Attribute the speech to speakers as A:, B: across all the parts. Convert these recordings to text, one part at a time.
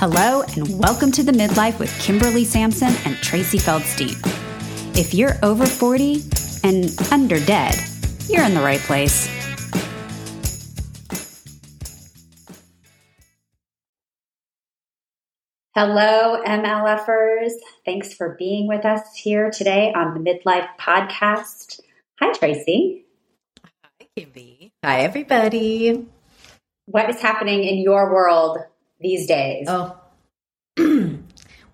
A: Hello, and welcome to the Midlife with Kimberly Sampson and Tracy Feldstein. If you're over 40 and under dead, you're in the right place. Hello, MLFers. Thanks for being with us here today on the Midlife Podcast. Hi, Tracy.
B: Hi, Kimby. Hi, everybody.
A: What is happening in your world these days?
B: Oh,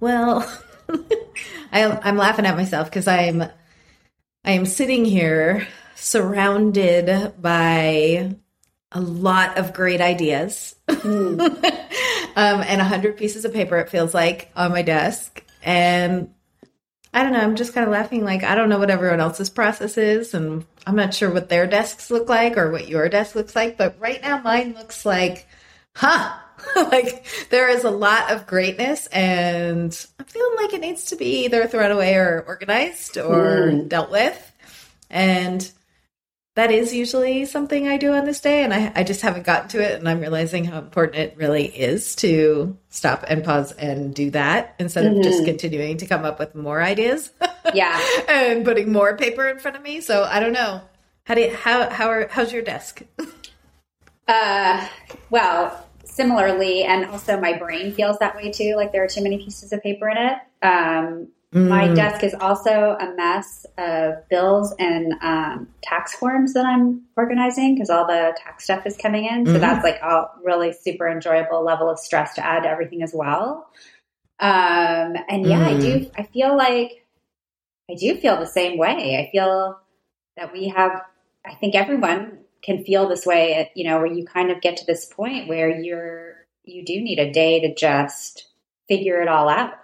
B: well, I, I'm laughing at myself because I'm I am sitting here surrounded by a lot of great ideas mm. um, and a hundred pieces of paper. It feels like on my desk, and I don't know. I'm just kind of laughing. Like I don't know what everyone else's process is, and I'm not sure what their desks look like or what your desk looks like. But right now, mine looks like, huh like there is a lot of greatness and I'm feeling like it needs to be either thrown away or organized or mm. dealt with. And that is usually something I do on this day. And I, I just haven't gotten to it. And I'm realizing how important it really is to stop and pause and do that instead mm-hmm. of just mm-hmm. continuing to come up with more ideas.
A: Yeah.
B: and putting more paper in front of me. So I don't know. How do you, how, how are, how's your desk?
A: uh, well, similarly, and also my brain feels that way too. Like there are too many pieces of paper in it. Um, mm. My desk is also a mess of bills and um, tax forms that I'm organizing because all the tax stuff is coming in. So mm-hmm. that's like a really super enjoyable level of stress to add to everything as well. Um, and yeah, mm. I do. I feel like I do feel the same way. I feel that we have. I think everyone can feel this way, you know, where you kind of get to this point where you're, you do need a day to just figure it all out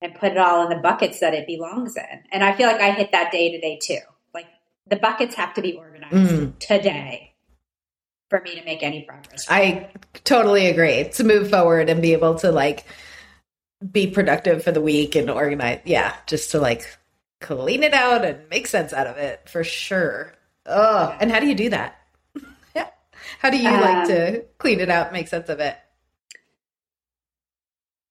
A: and put it all in the buckets that it belongs in. And I feel like I hit that day today too. Like the buckets have to be organized mm. today for me to make any progress.
B: I totally agree. To move forward and be able to like be productive for the week and organize. Yeah, just to like clean it out and make sense out of it for sure. Oh, and how do you do that? Yeah. How do you um, like to clean it out, make sense of it?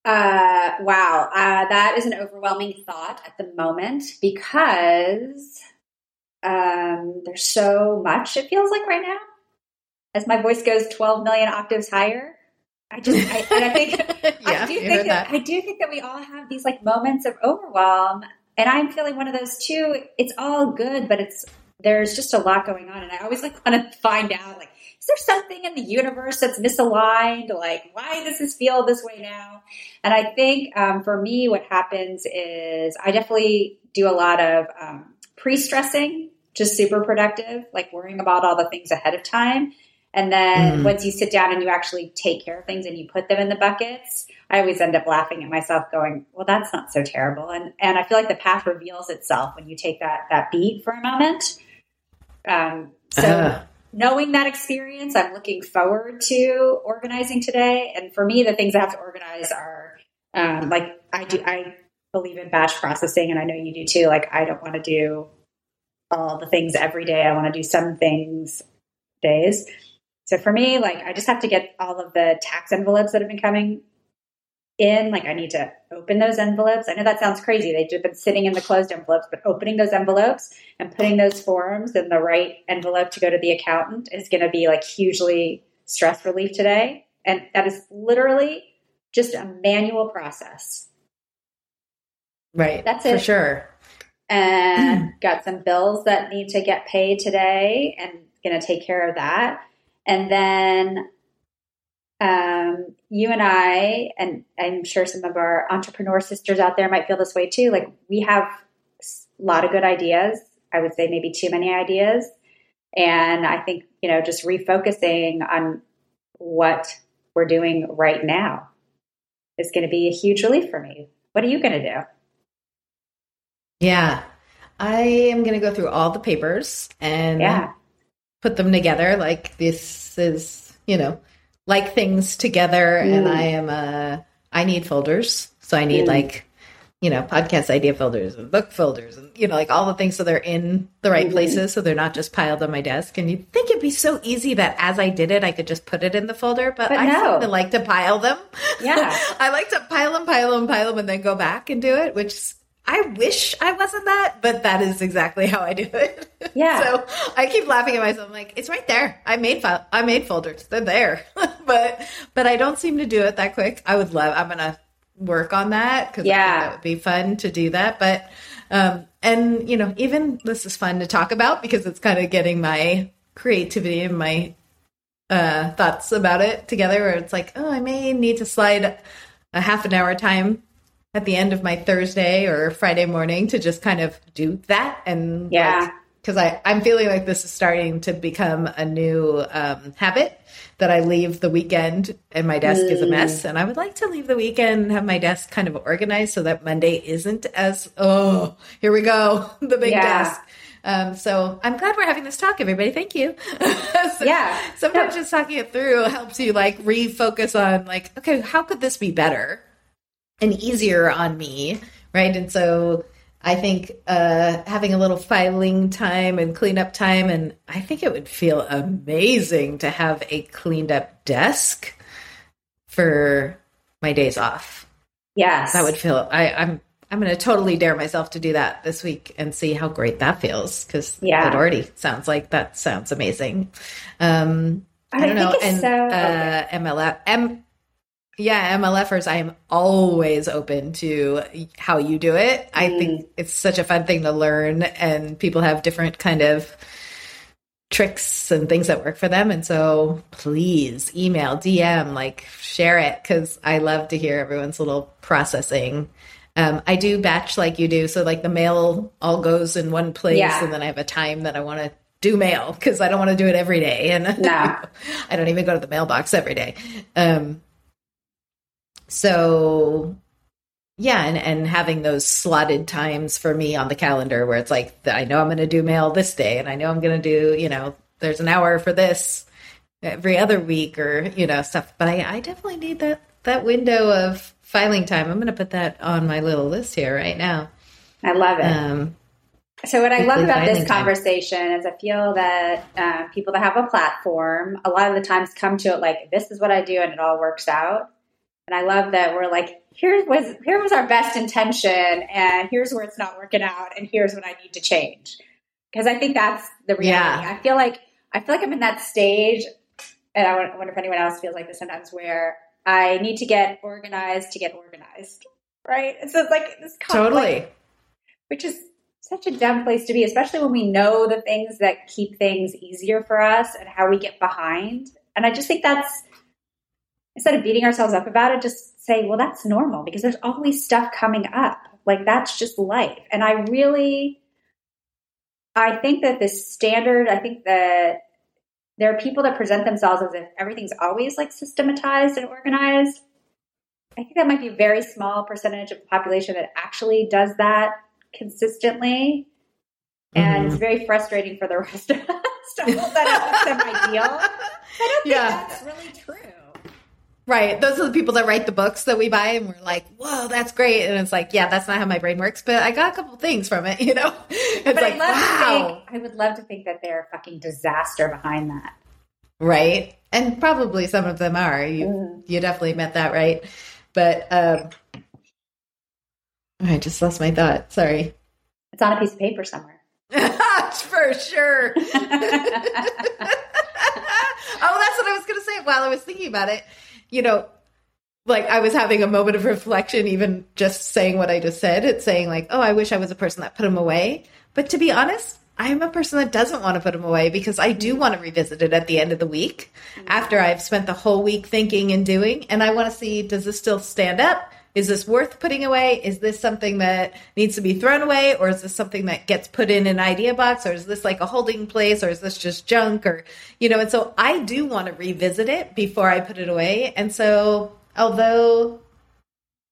A: Uh, wow, uh, that is an overwhelming thought at the moment because um, there's so much. It feels like right now, as my voice goes 12 million octaves higher. I just, I, and I think, yeah, I do think that, that, I do think that we all have these like moments of overwhelm, and I'm feeling one of those too. It's all good, but it's there's just a lot going on. And I always like want to find out, like, is there something in the universe that's misaligned? Like, why does this feel this way now? And I think um, for me, what happens is I definitely do a lot of um, pre stressing, just super productive, like worrying about all the things ahead of time. And then mm. once you sit down and you actually take care of things and you put them in the buckets, I always end up laughing at myself going, well, that's not so terrible. And, and I feel like the path reveals itself when you take that, that beat for a moment. Um, so uh-huh. knowing that experience, I'm looking forward to organizing today. And for me, the things I have to organize are um, like I do. I believe in batch processing, and I know you do too. Like I don't want to do all the things every day. I want to do some things days. So for me, like I just have to get all of the tax envelopes that have been coming in, like I need to open those envelopes. I know that sounds crazy. They've been sitting in the closed envelopes, but opening those envelopes and putting those forms in the right envelope to go to the accountant is going to be like hugely stress relief today. And that is literally just a manual process.
B: Right. That's it. For sure.
A: And got some bills that need to get paid today and going to take care of that. And then um, you and I, and I'm sure some of our entrepreneur sisters out there might feel this way too. Like we have a lot of good ideas. I would say maybe too many ideas. And I think, you know, just refocusing on what we're doing right now is going to be a huge relief for me. What are you going to do?
B: Yeah. I am going to go through all the papers and yeah. put them together. Like this is, you know, like things together mm. and I am a I need folders. So I need mm. like you know, podcast idea folders and book folders and, you know, like all the things so they're in the right
A: Mhm.
B: places. So they're not just piled on my desk. And you'd think it'd be so easy that as I did it, I could just put it in the folder, but,
A: But
B: I
A: no.
B: like to pile them.
A: Yeah.
B: I like to pile them, pile them, pile them, and then go back and do it, which I wish I wasn't that, but that is exactly how I do it.
A: Yeah.
B: so I keep laughing at myself. I'm like, it's right there. I made file. I made folders. They're there, but but I don't seem to do it that quick. I would love. I'm gonna work on that because
A: Yeah.
B: that would be fun to do that. But um, and you know, even this is fun to talk about because it's kind of getting my creativity and my uh, thoughts about it together. Where it's like, oh, I may need to slide a half an hour time at the end of my Thursday or Friday morning to just kind of do that and
A: Yeah.
B: because I I'm feeling like this is starting to become a new um, habit that I leave the weekend and my desk is a mess and I would like to leave the weekend and have my desk kind of organized so that Monday isn't as oh here we go the big
A: Yeah.
B: desk. Um, so I'm glad we're having this talk, everybody. Thank you. So
A: Yeah.
B: Sometimes
A: No.
B: just talking it through helps you like refocus on like, okay, how could this be better and easier on me, right? And so I think uh, having a little filing time and cleanup time, and I think it would feel amazing to have a cleaned up desk for my days off.
A: Yes.
B: That would feel. I, I'm I'm going to totally dare myself to do that this week and see how great that feels because
A: Yeah.
B: it already sounds like that sounds amazing. Um, I,
A: I
B: don't
A: think
B: know.
A: it's
B: And
A: so-
B: uh, MLF, M, yeah, MLFers, I am always open to how you do it. I
A: Mm.
B: think it's such a fun thing to learn, and people have different kind of tricks and things that work for them. And so please email, DM, like share it because I love to hear everyone's little processing. Um, I do batch like you do. So like the mail all goes in one place
A: Yeah.
B: and then I have a time that I want to do mail because I don't want to do it every day. And
A: No.
B: I don't even go to the mailbox every day. Um, so yeah, and, and having those slotted times for me on the calendar where it's like, I know I'm going to do mail this day and I know I'm going to do, you know, there's an hour for this every other week or, you know, stuff. But I, I definitely need that, that window of filing time. I'm going to put that on my little list here right now.
A: I love it.
B: Um,
A: So what I love about this
B: filing time.
A: conversation is I feel that uh, people that have a platform, a lot of the times come to it like, this is what I do and it all works out. And I love that we're like, here was here was our best intention, and here's where it's not working out, and here's what I need to change. Because I think that's the reality.
B: Yeah.
A: I feel like I feel like I'm in that stage, and I wonder- if anyone else feels like this sometimes, where I need to get organized to get organized, right? So it's like this conflict
B: totally.
A: which is such a dumb place to be, especially when we know the things that keep things easier for us and how we get behind. And I just think that's instead of beating ourselves up about it, just say, well, that's normal because there's always stuff coming up. Like that's just life. And I really, I think that this standard, I think that there are people that present themselves as if everything's always like systematized and organized. I think that might be a very small percentage of the population that actually does that consistently. And it's mm-hmm. very frustrating for the rest of us to hold that up as some ideal. I don't think
B: Yeah.
A: that's really true.
B: Right. Those are the people that write the books that we buy and we're like, whoa, that's great. And it's like, yeah, that's not how my brain works, but I got a couple things from it, you know? It's
A: But
B: like,
A: I love
B: wow.
A: to think, I would love to think that they're a fucking disaster behind that.
B: Right. And probably some of them are. You
A: Mhm.
B: you definitely met that right. But um I just lost my thought. Sorry.
A: It's on a piece of paper somewhere.
B: For sure. oh, that's what I was going to say while I was thinking about it. You know, like I was having a moment of reflection, even just saying what I just said. It's saying, like, oh, I wish I was a person that put them away. But to be honest, I'm a person that doesn't want to put them away because I do want to revisit it at the end of the week after I've spent the whole week thinking and doing. And I want to see does this still stand up? Is this worth putting away? Is this something that needs to be thrown away? Or is this something that gets put in an idea box? Or is this like a holding place? Or is this just junk? Or, you know, and so I do want to revisit it before I put it away. And so, although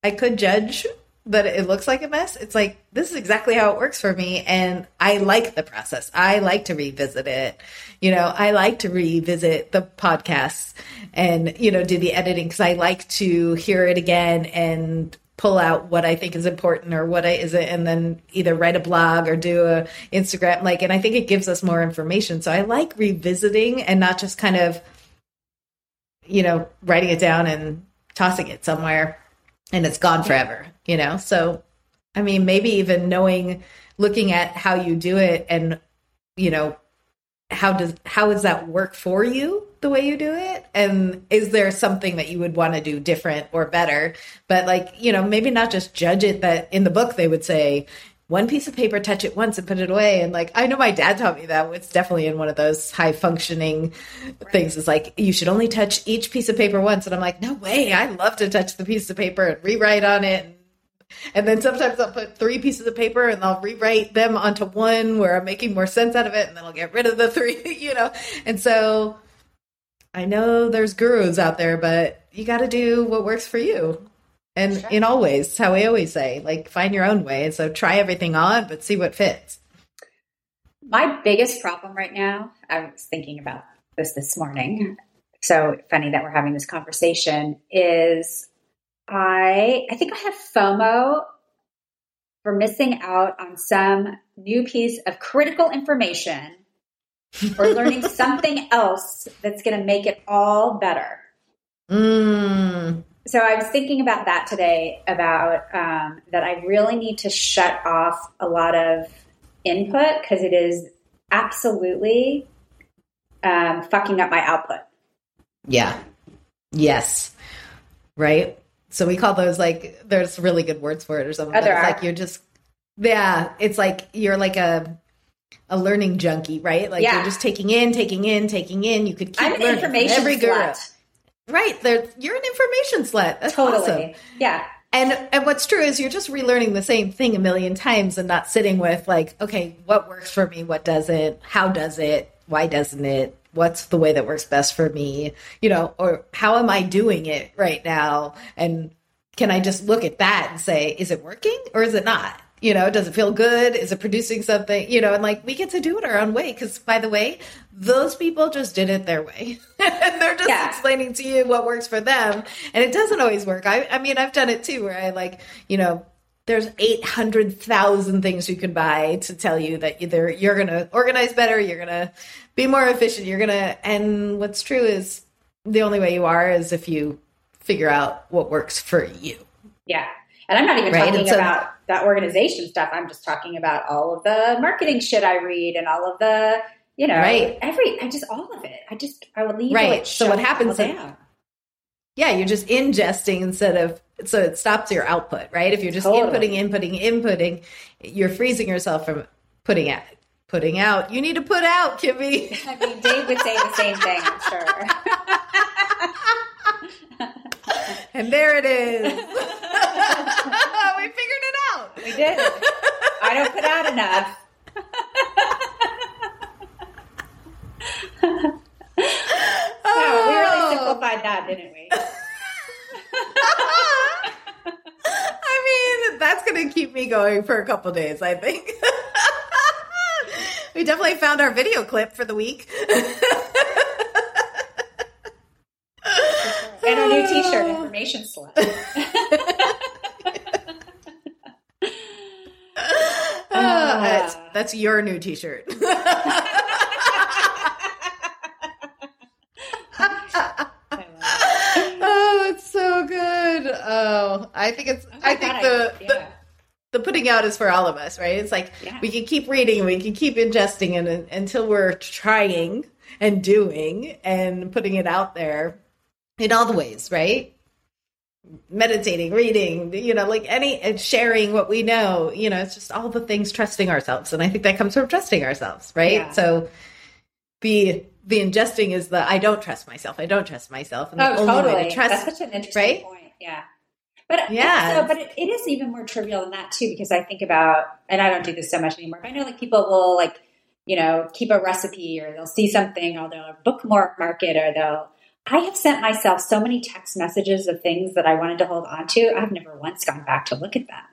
B: I could judge that it looks like a mess, it's like this is exactly how it works for me. And I like the process. I like to revisit it. You know, I like to revisit the podcasts and, you know, do the editing because I like to hear it again and pull out what I think is important or what I isn't, and then either write a blog or do a Instagram. Like, and I think it gives us more information. So I like revisiting and not just kind of, you know, writing it down and tossing it somewhere and it's gone forever, you know? So, I mean, maybe even knowing, looking at how you do it and, you know, how does, how does that work for you? the way you do it? And is there something that you would want to do different or better? But like, you know, maybe not just judge it that in the book they would say, one piece of paper, touch it once and put it away. And like, I know my dad taught me that. It's definitely in one of those high functioning right. things. It's like, you should only touch each piece of paper once. And I'm like, no way. I love to touch the piece of paper and rewrite on it. And, and then sometimes I'll put three pieces of paper and I'll rewrite them onto one where I'm making more sense out of it. And then I'll get rid of the three, you know? And so I know there's gurus out there, but you got to do what works for you. And in all ways, how we always say, like find your own way. So try everything on, but see what fits.
A: My biggest problem right now, I was thinking about this this morning. So funny that we're having this conversation is I I think I have FOMO for missing out on some new piece of critical information or learning something else that's going to make it all better.
B: Mm.
A: So I was thinking about that today about um, that I really need to shut off a lot of input because it is absolutely um, fucking up my output.
B: Yeah. Yes. Right. So we call those like there's really good words for it or something. Oh, there like you're just yeah. It's like you're like a a learning junkie, right? Like yeah. you're just taking in, taking in, taking in. You could keep I'm learning information every girl. Right. You're an information slut. That's totally. Awesome.
A: Yeah.
B: And and what's true is you're just relearning the same thing a million times and not sitting with like, okay, what works for me, what doesn't, how does it, why doesn't it, what's the way that works best for me, you know, or how am I doing it right now? And can I just look at that and say, is it working or is it not? You know does it feel good is it producing something you know and like we get to do it our own way because by the way those people just did it their way and they're just yeah. explaining to you what works for them and it doesn't always work I, I mean i've done it too where i like you know there's 800,000 things you can buy to tell you that either you're going to organize better, you're going to be more efficient, you're going to, and what's true is the only way you are is if you figure out what works for you.
A: Yeah. And I'm not even right? talking so, about that organization stuff. I'm just talking about all of the marketing shit I read and all of the, you know, right. every, I just, all of it. I just, I would leave
B: right. So what happens? yeah, you're just ingesting instead of, so it stops your output, right? If you're just totally. inputting, inputting, inputting, you're freezing yourself from putting out. Putting out. You need to put out, Kimmy.
A: I mean, Dave would say the same thing, I'm
B: sure. and there it is. we figured.
A: We did. I don't put out enough. oh, we really oh. simplified that, didn't we?
B: I mean, that's going to keep me going for a couple days, I think. we definitely found our video clip for the week.
A: and our new t-shirt, information slut.
B: That's, your new T-shirt. oh, it's so good. Oh, I think it's. Oh I think the, I, yeah. the the putting out is for all of us, right? It's like yeah. we can keep reading, we can keep ingesting, and until we're trying and doing and putting it out there in all the ways, right? Meditating, reading, you know, like any and sharing what we know, you know, it's just all the things trusting ourselves. And I think that comes from trusting ourselves, right? Yeah. So the the ingesting is the I don't trust myself. I don't trust myself.
A: And the oh, only totally. way to trust That's such an interesting right? point. Yeah. But yeah, so, but it, it is even more trivial than that too, because I think about, and I don't do this so much anymore. But I know like people will like, you know, keep a recipe or they'll see something or they'll bookmark market or they'll I have sent myself so many text messages of things that I wanted to hold on to. I've never once gone back to look at them.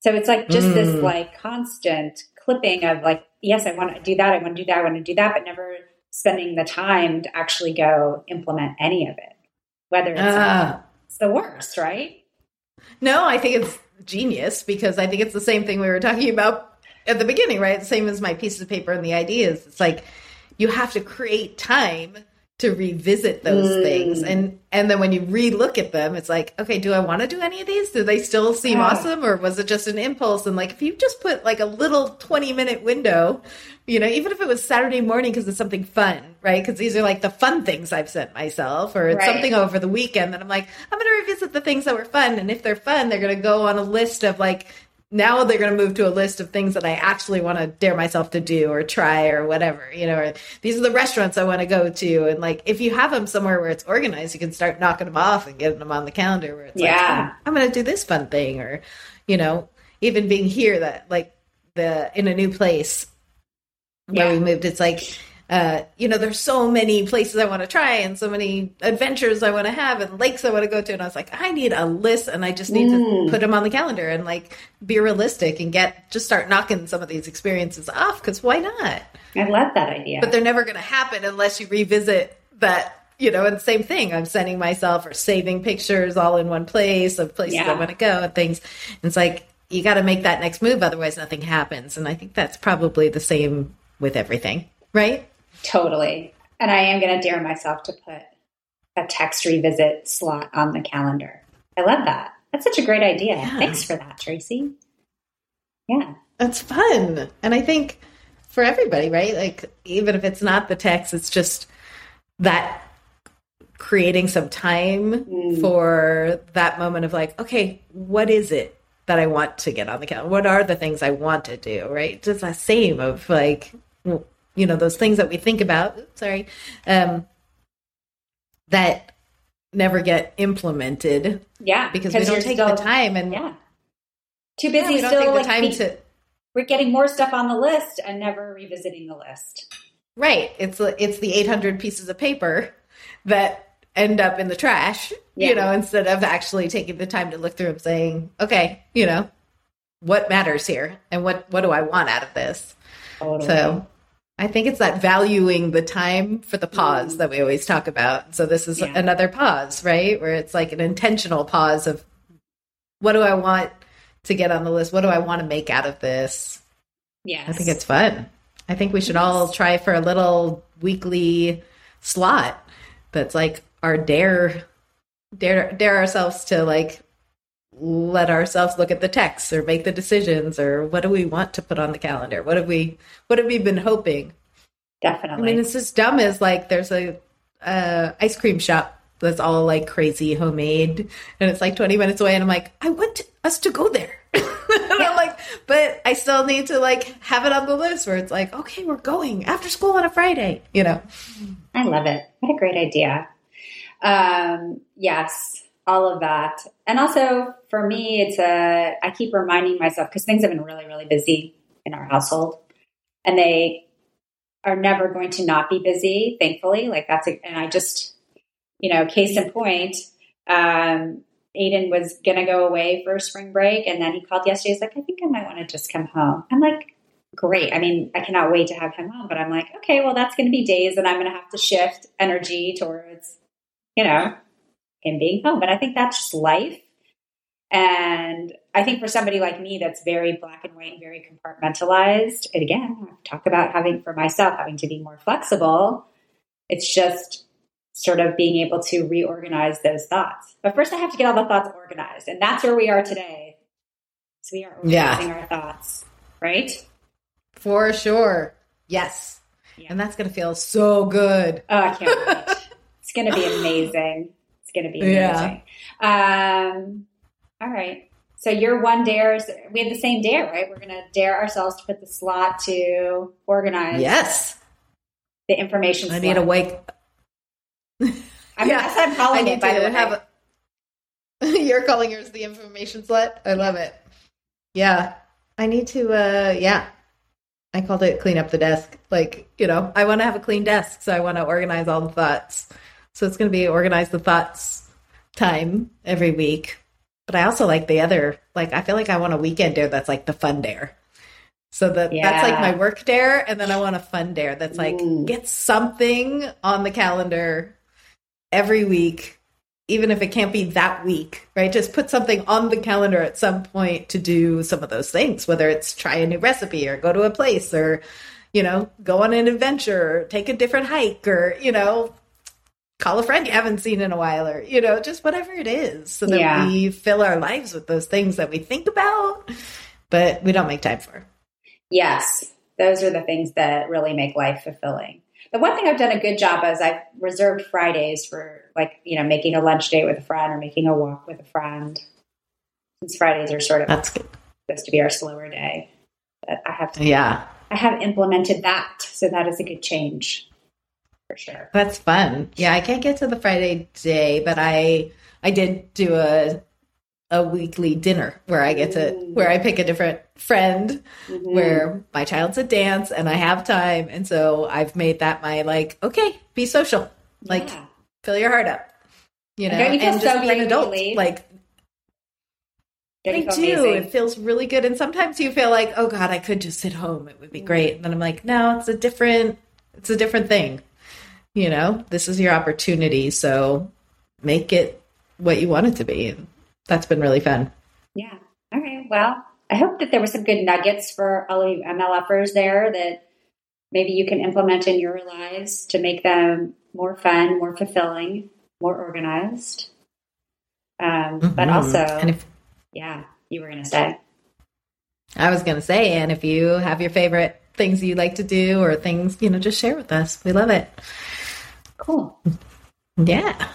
A: So it's like just mm. this like constant clipping of like, yes, I want to do that. I want to do that. I want to do that, but never spending the time to actually go implement any of it. Whether it's, uh. it's the worst, right?
B: No, I think it's genius because I think it's the same thing we were talking about at the beginning, right? Same as my pieces of paper and the ideas. It's like you have to create time to revisit those mm. things and and then when you relook at them it's like okay do i want to do any of these? Do they still seem awesome? Or was it just an impulse? And like if you just put like a little 20 minute window you know even if it was saturday morning because it's something fun right? Because these are like the fun things i've sent myself or it's right. something over the weekend that i'm like i'm going to revisit the things that were fun. And if they're fun they're going to go on a list of like now they're going to move to a list of things that I actually want to dare myself to do or try or whatever, you know, or these are the restaurants I want to go to. And like, if you have them somewhere where it's organized, you can start knocking them off and getting them on the calendar where it's yeah. like, oh, I'm going to do this fun thing. Or, you know, even being here that like the, in a new place where yeah. we moved, it's like, uh, you know, there's so many places I want to try and so many adventures I want to have and lakes I want to go to. And I was like, I need a list and I just need mm. to put them on the calendar and like be realistic and get, just start knocking some of these experiences off because why not?
A: I love that idea.
B: But they're never going to happen unless you revisit that you know, and same thing. I'm sending myself or saving pictures all in one place of places yeah. I want to go and things. And it's like you got to make that next move, otherwise nothing happens. And I think that's probably the same with everything, right?
A: Totally. And I am going to dare myself to put a text revisit slot on the calendar. I love that. That's such a great idea. Yeah. Thanks for that, Tracy. Yeah.
B: That's fun. And I think for everybody, right? Like, even if it's not the text, it's just that creating some time mm. for that moment of like, okay, what is it that I want to get on the calendar? What are the things I want to do, right? Just that same of like, you know those things that we think about sorry um, that never get implemented
A: yeah
B: because we don't take still, the time and
A: yeah too busy yeah, still like time be, to we're getting more stuff on the list and never revisiting the list
B: right it's it's the 800 pieces of paper that end up in the trash yeah. you know instead of actually taking the time to look through and saying okay you know what matters here and what what do i want out of this totally. so I think it's that valuing the time for the pause mm. that we always talk about. So this is yeah. another pause, right? Where it's like an intentional pause of what do I want to get on the list? What do I want to make out of this?
A: Yeah.
B: I think it's fun. I think we should yes. all try for a little weekly slot that's like our dare dare dare ourselves to like let ourselves look at the text or make the decisions or what do we want to put on the calendar? What have we what have we been hoping?
A: Definitely
B: i mean it's as dumb as like there's a uh, ice cream shop that's all like crazy homemade and it's like 20 minutes away and i'm like i want us to go there. And yeah. i'm like but i still need to like have it on the list where it's like okay we're going after school on a friday you know?
A: I love it. What a great idea. Um yes all of that. And also for me, it's a, I keep reminding myself because things have been really, really busy in our household and they are never going to not be busy, thankfully. Like that's, a, and I just, you know, case in point, um, Aiden was going to go away for spring break. And then he called yesterday. He's like, I think I might want to just come home. I'm like, great. I mean, I cannot wait to have him home, but I'm like, okay, well, that's going to be days that I'm going to have to shift energy towards, you know, him being home. But I think that's just life. And I think for somebody like me that's very black and white and very compartmentalized, and again, talk about having for myself, having to be more flexible, it's just sort of being able to reorganize those thoughts. But first, I have to get all the thoughts organized. And that's where we are today. So we are organizing yeah. our thoughts, right?
B: For sure. Yes. Yeah. And that's going to feel so good.
A: Oh, I can't wait. it's going to be amazing. It's going to be amazing. Yeah. Um, all right. So your one dare we have the same dare, right? We're going to dare ourselves to put the slot to organize.
B: Yes.
A: The information.
B: I slot. need to wake.
A: I mean, yeah. that's what I'm calling it. By the way, have
B: a... you're calling yours the information slot. I love it. Yeah, I need to. uh Yeah, I called it clean up the desk. Like you know, I want to have a clean desk, so I want to organize all the thoughts. So it's going to be organize the thoughts time every week. But I also like the other, like, I feel like I want a weekend dare that's like the fun dare. So that yeah. that's like my work dare, and then I want a fun dare that's like Ooh. get something on the calendar every week even if it can't be that week, right? Just put something on the calendar at some point to do some of those things, whether it's try a new recipe or go to a place or, you know, go on an adventure or take a different hike or, you know, call a friend you haven't seen in a while or, you know, just whatever it is so that
A: Yeah.
B: we fill our lives with those things that we think about, but we don't make time for.
A: Yes, those are the things that really make life fulfilling. The one thing I've done a good job is I've reserved Fridays for like, you know, making a lunch date with a friend or making a walk with a friend. Since Fridays are sort of
B: That's good.
A: supposed to be our slower day. But I have to,
B: Yeah.
A: I have implemented that. So that is a good change for sure.
B: That's fun. Yeah, I can't get to the Friday day, but I I did do a a weekly dinner where I get to where I pick a different friend
A: Mhm.
B: where my child's at dance and I have time and so I've made that my like okay, be social. Like
A: Yeah.
B: fill your heart up. You know,
A: Don't you
B: and just
A: so
B: be an adult. Like I do.
A: amazing?
B: It feels really good. And sometimes you feel like, oh God, I could just sit home. It would be great. And then I'm like, no, it's a different it's a different thing. You know, this is your opportunity. So make it what you want it to be. And that's been really fun.
A: Yeah. All right. Well, I hope that there were some good nuggets for all of you MLFers there that maybe you can implement in your lives to make them more fun, more fulfilling, more organized. Um, but
B: Mhm.
A: also,
B: if
A: yeah, you were going to say.
B: I was gonna say, and if you have your favorite things you like to do or things, you know, just share with us. We love it.
A: Cool.
B: Yeah.